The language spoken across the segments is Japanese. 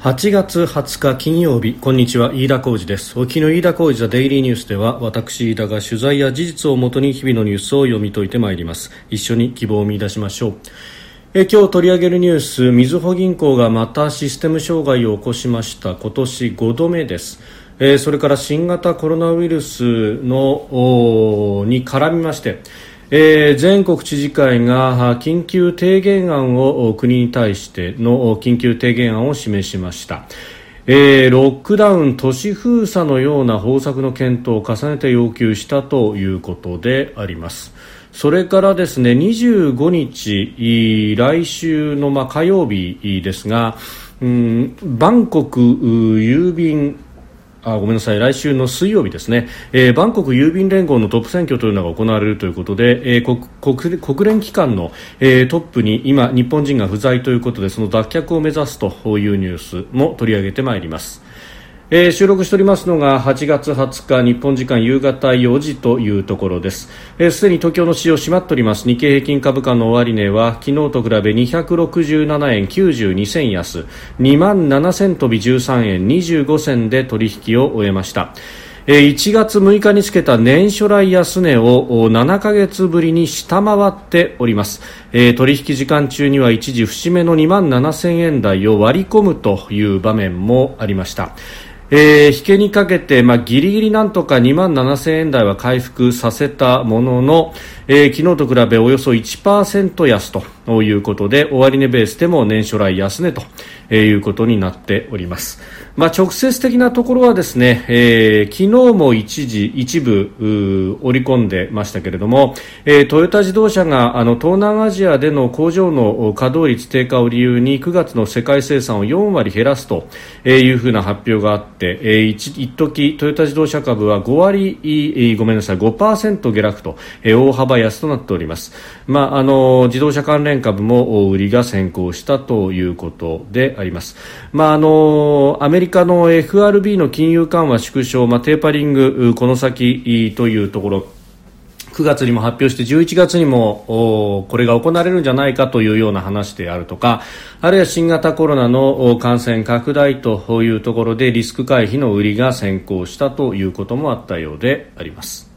8月20日金曜日こんにちは飯田浩二です。沖の飯田浩二ザデイリーニュースでは私飯田が取材や事実をもとに日々のニュースを読み解いてまいります。一緒に希望を見出しましょう。え今日取り上げるニュースみずほ銀行がまたシステム障害を起こしました。今年5度目です。えそれから新型コロナウイルスのに絡みましてえー、全国知事会が緊急提言案を国に対しての緊急提言案を示しました。えー、ロックダウン、都市封鎖のような方策の検討を重ねて要求したということであります。それからですね、25日、来週のまあ火曜日ですが、うん、バンコク郵便あごめんなさい来週の水曜日ですね、えー、バンコク郵便連合のトップ選挙というのが行われるということで、えー、国国連機関の、えー、トップに今、日本人が不在ということでその脱却を目指すというニュースも取り上げてまいります。えー、収録しておりますのが8月20日日本時間夕方4時というところです。すで、えー、に東京の市場閉まっております。日経平均株価の終値は昨日と比べ267円92銭安。2万7000飛び13円25銭で取引を終えました。1月6日につけた年初来安値を7ヶ月ぶりに下回っております、取引時間中には一時節目の2万7000円台を割り込むという場面もありました。えー、引けにかけて、まあ、ギリギリなんとか2万7000円台は回復させたものの、えー、昨日と比べおよそ1%安と。ということで終値ベースでも年初来安値ということになっております。まあ、直接的なところはですね、えー、昨日も一時一部織り込んでましたけれども、えー、トヨタ自動車があの東南アジアでの工場の稼働率低下を理由に9月の世界生産を4割減らすというふうな発表があって、えー、一一時トヨタ自動車株は5割、えー、ごめんなさい5%下落と、えー、大幅安となっております。まあ、あの自動車関連株も売りが先行したということであります。まあ、あのアメリカの FRB の金融緩和縮小、まあ、テーパリングこの先というところ9月にも発表して11月にもこれが行われるんじゃないかというような話であるとかあるいは新型コロナの感染拡大というところでリスク回避の売りが先行したということもあったようであります。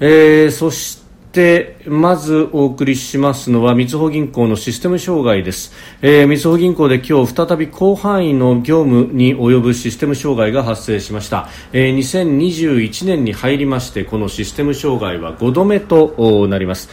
えー、そしててまずお送りしますのはみずほ銀行のシステム障害です、えー、みずほ銀行で今日再び広範囲の業務に及ぶシステム障害が発生しました、えー、2021年に入りましてこのシステム障害は5度目となります。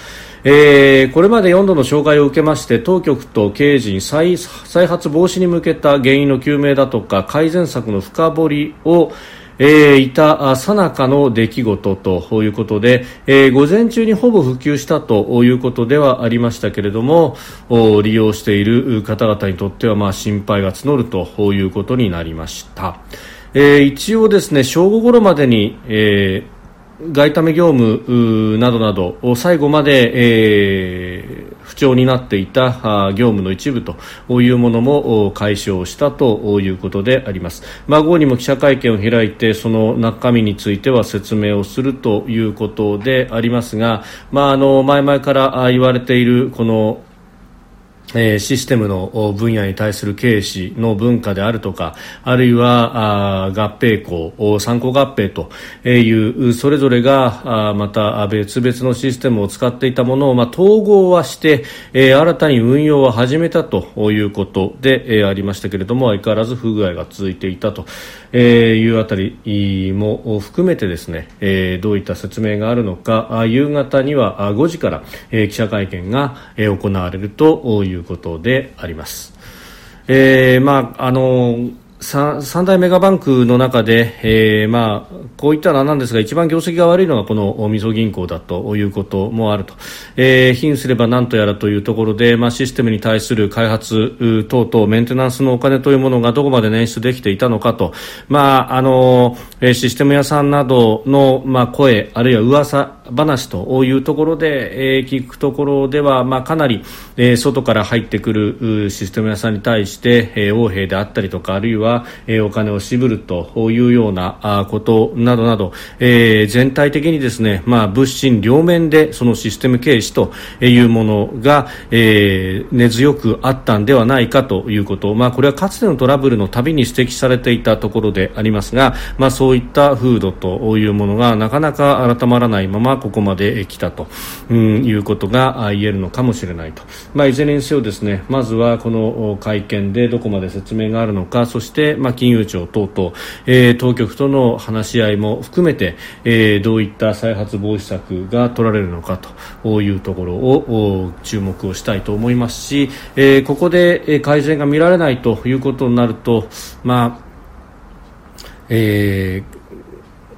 えー、これまで4度の障害を受けまして当局と経営陣再再発防止に向けた原因の究明だとか改善策の深掘りをえー、いたさなかの出来事ということで、えー、午前中にほぼ復旧したということではありましたけれども利用している方々にとってはまあ心配が募るということになりました、えー、一応ですね正午ごろまでに、えー外為業務などなど最後まで、えー、不調になっていた業務の一部というものも解消したということであります、まあ、午後にも記者会見を開いてその中身については説明をするということでありますが、まあ、あの前々から言われているこのえ、システムの分野に対する軽視の文化であるとかあるいは合併校参考合併というそれぞれがまた別々のシステムを使っていたものを、ま、統合はして、え、新たに運用を始めたということで、え、ありましたけれども相変わらず不具合が続いていたと。いうあたりも含めてですね、えー、どういった説明があるのか夕方には5時から、えー、記者会見が、行われるということであります。えー、まああの三大メガバンクの中で、えーまあ、こういったのはなんですが一番業績が悪いのがこのみそ銀行だということもあると、えー、貧すればなんとやらというところで、まあ、システムに対する開発等々メンテナンスのお金というものがどこまで捻出できていたのかと、まああのシステム屋さんなどの、まあ、声あるいは噂話というところで、えー、聞くところでは、まあ、かなり、えー、外から入ってくるシステム屋さんに対して、えー、横兵であったりとかあるいは、えー、お金を渋るというようなことなどなど、えー、全体的にですね、まあ、物心両面でそのシステム軽視というものが、えー、根強くあったんではないかということ、まあ、これはかつてのトラブルのたびに指摘されていたところでありますが、まあ、そういった風土というものがなかなか改まらないままここまで来たと、うん、いうことが言えるのかもしれないと、まあ、いずれにせよですねまずはこの会見でどこまで説明があるのかそして、まあ、金融庁等々、えー、当局との話し合いも含めて、えー、どういった再発防止策が取られるのかというところを注目をしたいと思いますし、えー、ここで改善が見られないということになると、まあえー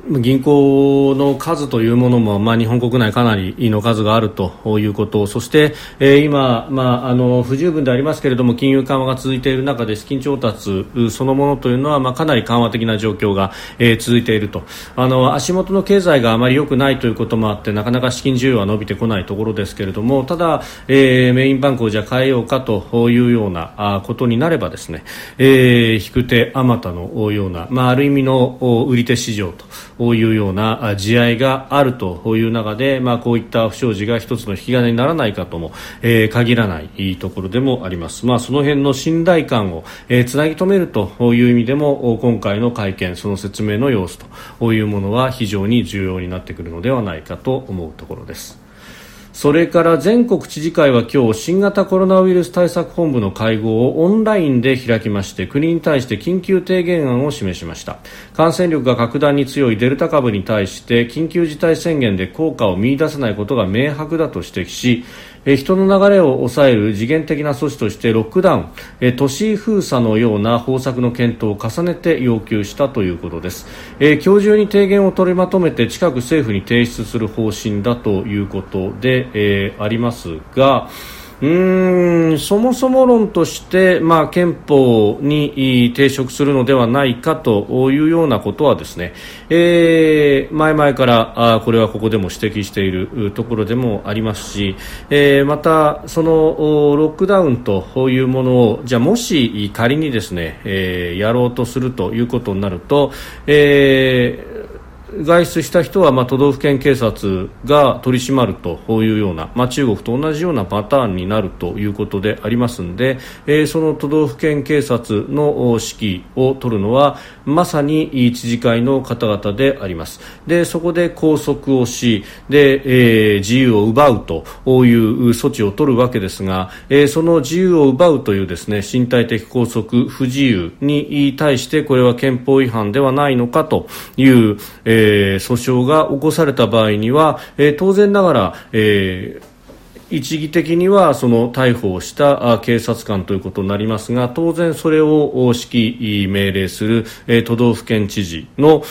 銀行の数というものも、まあ、日本国内かなりの数があるということ。そして、えー、今、まあ、あの不十分でありますけれども金融緩和が続いている中で資金調達そのものというのは、まあ、かなり緩和的な状況が、えー、続いていると。あの足元の経済があまり良くないということもあってなかなか資金需要は伸びてこないところですけれどもただ、えー、メインバンクをじゃ変えようかというようなことになればですね、えー、引く手あまたのような、まあ、ある意味の売り手市場というような地合があるという中で、まあ、こういった不祥事が一つの引き金にならないかとも、えー、限らないところでもあります、まあ、その辺の信頼感を、えー、つなぎ止めるという意味でも今回の会見その説明の様子というものは非常に重要になってくるのではないかと思うところです。それから全国知事会は今日新型コロナウイルス対策本部の会合をオンラインで開きまして国に対して緊急提言案を示しました。感染力が格段に強いデルタ株に対して緊急事態宣言で効果を見出せないことが明白だと指摘し人の流れを抑える次元的な措置としてロックダウン、都市封鎖のような方策の検討を重ねて要求したということです、今日中に提言を取りまとめて近く政府に提出する方針だということで、え、ありますが、うんそもそも論として、まあ、憲法に抵触するのではないかというようなことはですね、えー、前々からあこれはここでも指摘しているところでもありますし、えー、また、そのロックダウンというものをじゃもし仮にですね、えー、やろうとするということになると、えー外出した人は、まあ、都道府県警察が取り締まるというような、まあ、中国と同じようなパターンになるということでありますので、えー、その都道府県警察の指揮を取るのはまさに知事会の方々であります。でそこで拘束をしで、えー、自由を奪うという措置を取るわけですが、えー、その自由を奪うというですね身体的拘束不自由に対してこれは憲法違反ではないのかという、えーえー、訴訟が起こされた場合には、えー、当然ながら、えー一義的にはその逮捕をした警察官ということになりますが当然それを指揮命令する都道府県知事の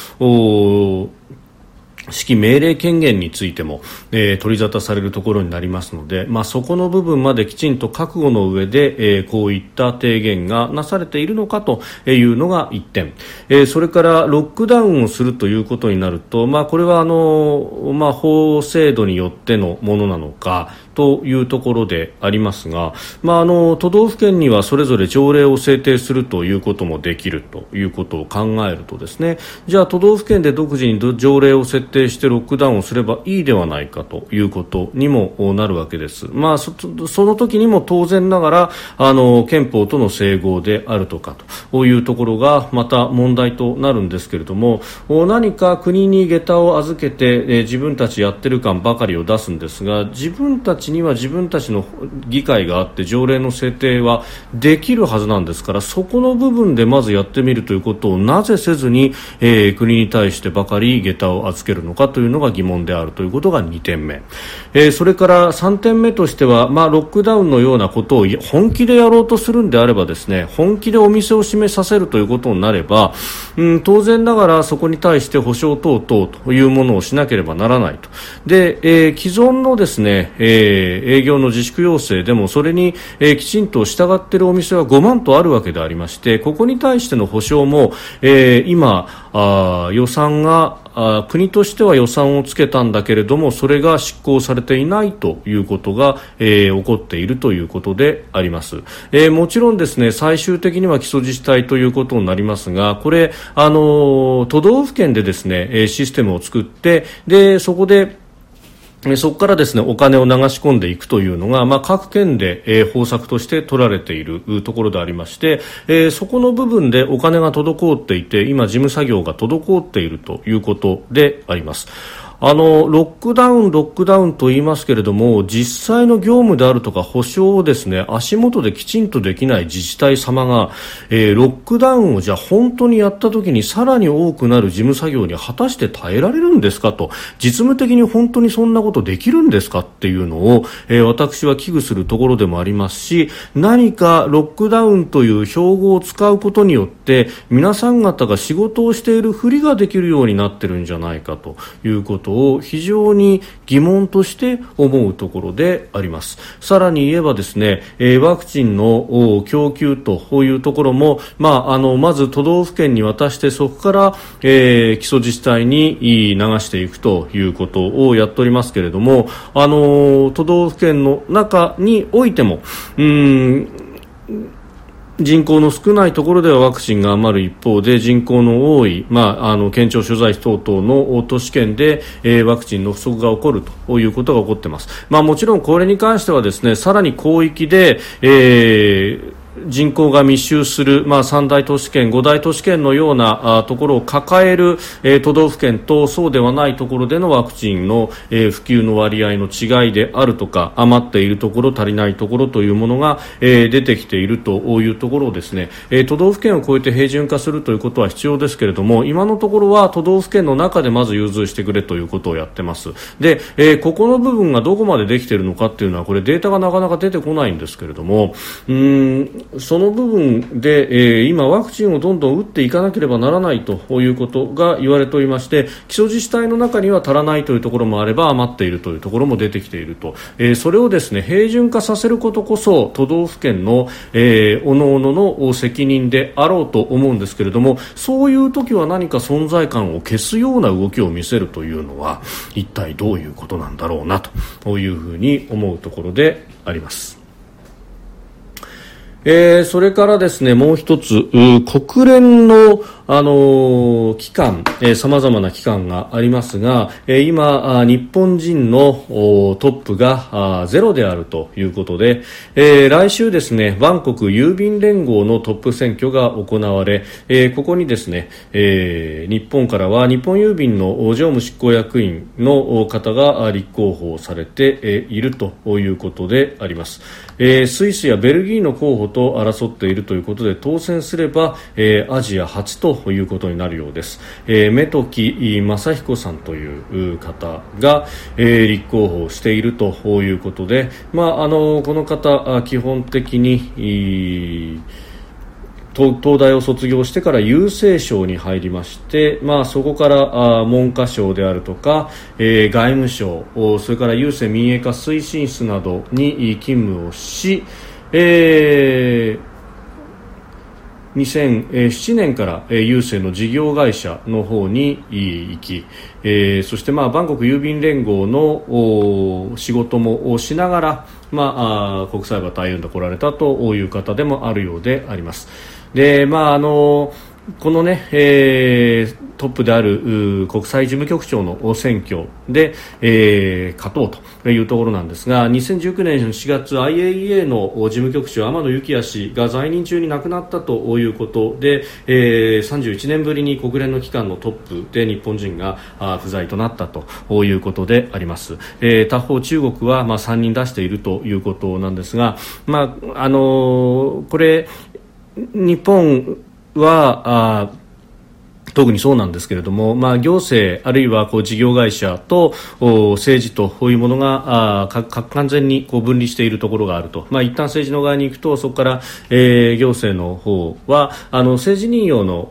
指揮命令権限についても、えー、取り沙汰されるところになりますので、まあ、そこの部分まできちんと覚悟の上で、えー、こういった提言がなされているのかというのが1点、えー、それからロックダウンをするということになると、まあ、これはあの、まあ、法制度によってのものなのかというところでありますが、まあ、あの都道府県にはそれぞれ条例を制定するということもできるということを考えるとですねじゃあ都道府県で独自に条例を設定してロックダウンをすればいいではないかということにもなるわけです、まあ、そその時にも当然ながらあの憲法との整合であるとかというところがまた問題となるんですけれども何か国に下駄を預けて、え自分たちやってる感ばかりを出すんですが自分たちちには自分たちの議会があって条例の制定はできるはずなんですからそこの部分でまずやってみるということをなぜせずに、えー、国に対してばかり下駄を預けるのかというのが疑問であるということが2点目、えー、それから3点目としては、まあ、ロックダウンのようなことを本気でやろうとするんであればですね本気でお店を閉めさせるということになれば、うん、当然ながらそこに対して保証等々というものをしなければならないと。で、えー、既存のですね、えーえー、営業の自粛要請。でもそれに、えー、きちんと従っているお店は5万とあるわけでありましてここに対しての補償も、えー、今あ予算があ国としては予算をつけたんだけれどもそれが執行されていないということが、えー、起こっているということであります、えー、もちろんですね最終的には基礎自治体ということになりますがこれあの都道府県でですねシステムを作ってでそこでそこからですねお金を流し込んでいくというのが、まあ、各県で、えー、方策として取られているところでありまして、えー、そこの部分でお金が滞っていて今、事務作業が滞っているということであります。あのロックダウン、ロックダウンと言いますけれども実際の業務であるとか補償をですね足元できちんとできない自治体様が、えー、ロックダウンをじゃ本当にやった時にさらに多くなる事務作業に果たして耐えられるんですか？と実務的に本当にそんなことできるんですか？っていうのを、えー、私は危惧するところでもありますし何かロックダウンという標語を使うことによって皆さん方が仕事をしているふりができるようになっているんじゃないかということを非常に疑問として思うところであります。さらに言えばですね、えワクチンの供給というところも、まあ、あのまず都道府県に渡してそこから、えー、基礎自治体に流していくということをやっておりますけれどもあの都道府県の中においてもうん人口の少ないところではワクチンが余る一方で人口の多い、まあ、あの県庁所在地等々の都市圏で、えー、ワクチンの不足が起こるということが起こっています、まあ、もちろんこれに関してはですねさらに広域で、えー人口が密集する、まあ、三大都市圏、五大都市圏のようなあところを抱える、えー、都道府県とそうではないところでのワクチンの、えー、普及の割合の違いであるとか余っているところ、足りないところというものが、えー、出てきているというところをですね、えー、都道府県を超えて平準化するということは必要ですけれども今のところは都道府県の中でまず融通してくれということをやってます。で、えー、ここの部分がどこまでできているのかっていうのはこれデータがなかなか出てこないんですけれどもうんその部分で、えー、今、ワクチンをどんどん打っていかなければならないということが言われておりまして基礎自治体の中には足らないというところもあれば余っているというところも出てきていると、えー、それをですね平準化させることこそ都道府県の、えー、各々の責任であろうと思うんですけれどもそういう時は何か存在感を消すような動きを見せるというのは一体どういうことなんだろうなというふうに思うところであります。えー、それからですね、もう一つ、国連の、あのー、機関、えー、様々な機関がありますが、えー、今、日本人のトップがゼロであるということで、えー、来週ですね、バンコク郵便連合のトップ選挙が行われ、えー、ここにですね、えー、日本からは日本郵便の常務執行役員の方が立候補されているということであります。えー、スイスやベルギーの候補と争っているということで当選すれば、えー、アジア初とということになるようです、えー、目時正彦さんという方が、えー、立候補しているということで、まあ、あのこの方基本的に東大を卒業してから郵政省に入りまして、まあ、そこからあ文科省であるとか、えー、外務省それから郵政民営化推進室などに勤務をし、えー2007年から郵政の事業会社の方に行き、えー、そしてまあバンコク郵便連合の仕事もしながら、まあ、国際は大変で来られたという方でもあるようであります。でまああのこのね、えー、トップである国際事務局長の選挙で、えー、勝とうというところなんですが2019年4月 IAEA の事務局長天野幸也氏が在任中に亡くなったということで、えー、31年ぶりに国連の機関のトップで日本人が不在となったということであります、えー、他方中国は、まあ、3人出しているということなんですが、まああのー、これ日本はあ特にそうなんですけれども、まあ、行政あるいはこう事業会社と政治とこういうものがあか完全にこう分離しているところがあると、まあ、一旦政治の側に行くとそこから、えー、行政の方はあの政治任用の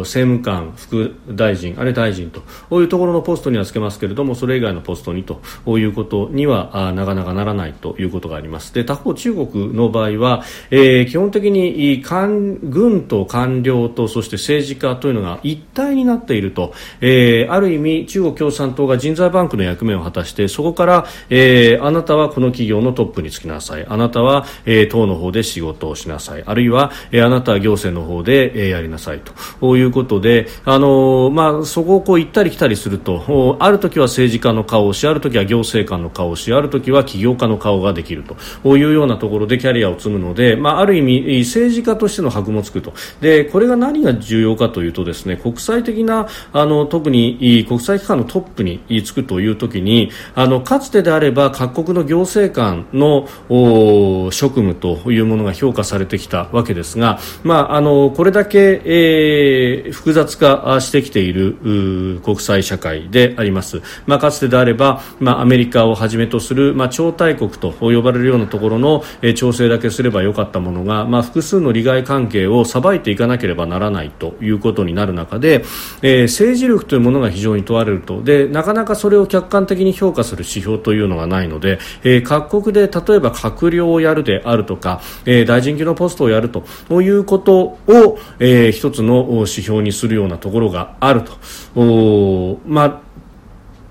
政務官、副大臣あるいは大臣とこういうところのポストにはつけますけれどもそれ以外のポストにということにはあなかなかならないということがあります。で他方、中国の場合は、えー、基本的に官軍と官僚とそして政治家というのが一体になっていると、えー、ある意味、中国共産党が人材バンクの役目を果たしてそこから、えー、あなたはこの企業のトップにつきなさい。あなたは、えー、党の方で仕事をしなさい。あるいは、えー、あなたは行政の方で、えー、やりなさい。ということで、あのー、まあ、そこをこう行ったり来たりするとある時は政治家の顔をしある時は行政官の顔をしある時は起業家の顔ができるというようなところでキャリアを積むので、まあ、ある意味政治家としての箔もつくと。でこれが何が重要かというとですね国際的なあの特に国際機関のトップにつくという時にあのかつてであれば各国の行政官の職務というものが評価されてきたわけですが、まあ、あのこれだけ、えー、複雑化してきている国際社会であります、まあ、かつてであれば、まあ、アメリカをはじめとする、まあ、超大国と呼ばれるようなところの、えー、調整だけすればよかったものが、まあ、複数の利害関係をさばいていかなければならないということになる中で、でえー、政治力というものが非常に問われるとでなかなかそれを客観的に評価する指標というのがないので、えー、各国で例えば閣僚をやるであるとか、えー、大臣級のポストをやるということを、えー、一つの指標にするようなところがあると。おまあ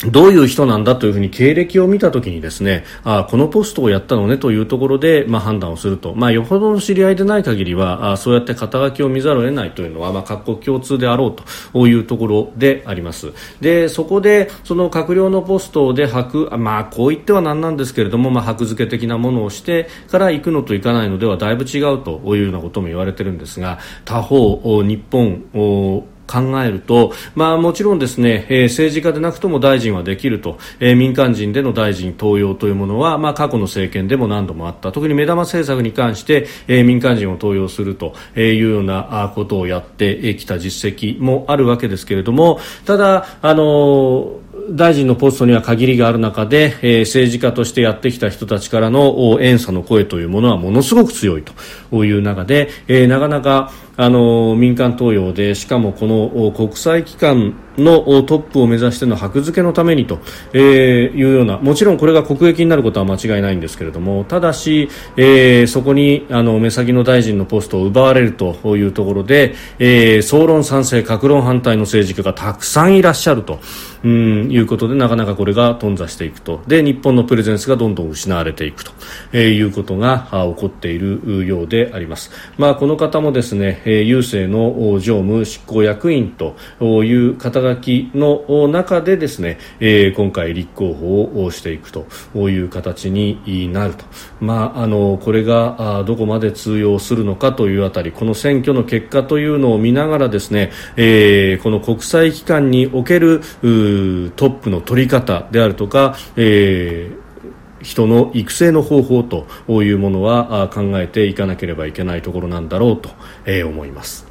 どういう人なんだというふうに経歴を見たときにですねあこのポストをやったのねというところで、まあ、判断をすると、まあ、よほどの知り合いでない限りはあそうやって肩書きを見ざるを得ないというのは、まあ、各国共通であろうというところであります。でそこでその閣僚のポストでく、まあ、こう言ってはなんなんですけれども、まあ、箔付け的なものをしてから行くのと行かないのではだいぶ違うというようなことも言われてるんですが他方、日本考えると、まあ、もちろんですね、えー、政治家でなくとも大臣はできると、えー、民間人での大臣登用というものは、まあ、過去の政権でも何度もあった。特に目玉政策に関して、えー、民間人を登用するというようなことをやってきた実績もあるわけですけれどもただ、あのー大臣のポストには限りがある中で、えー、政治家としてやってきた人たちからの遠差の声というものはものすごく強いという中で、えー、なかなかあの民間登用でしかもこの国際機関のトップを目指しての箔付けのためにというようなもちろんこれが国益になることは間違いないんですけれどもただし、えー、そこにあの目先の大臣のポストを奪われるというところで、えー、総論賛成、各論反対の政治家がたくさんいらっしゃるとうんいうことでなかなかこれが頓挫していくとで日本のプレゼンスがどんどん失われていくと、えー、いうことが起こっているようであります。まあ、この方もですねえー、郵政の常務執行役員という肩きの中でですね、えー、今回立候補をしていくという形になると、まあ、あのこれがどこまで通用するのかというあたりこの選挙の結果というのを見ながらですね、えー、この国際機関におけるトップの取り方であるとか、えー人の育成の方法というものは考えていかなければいけないところなんだろうと思います。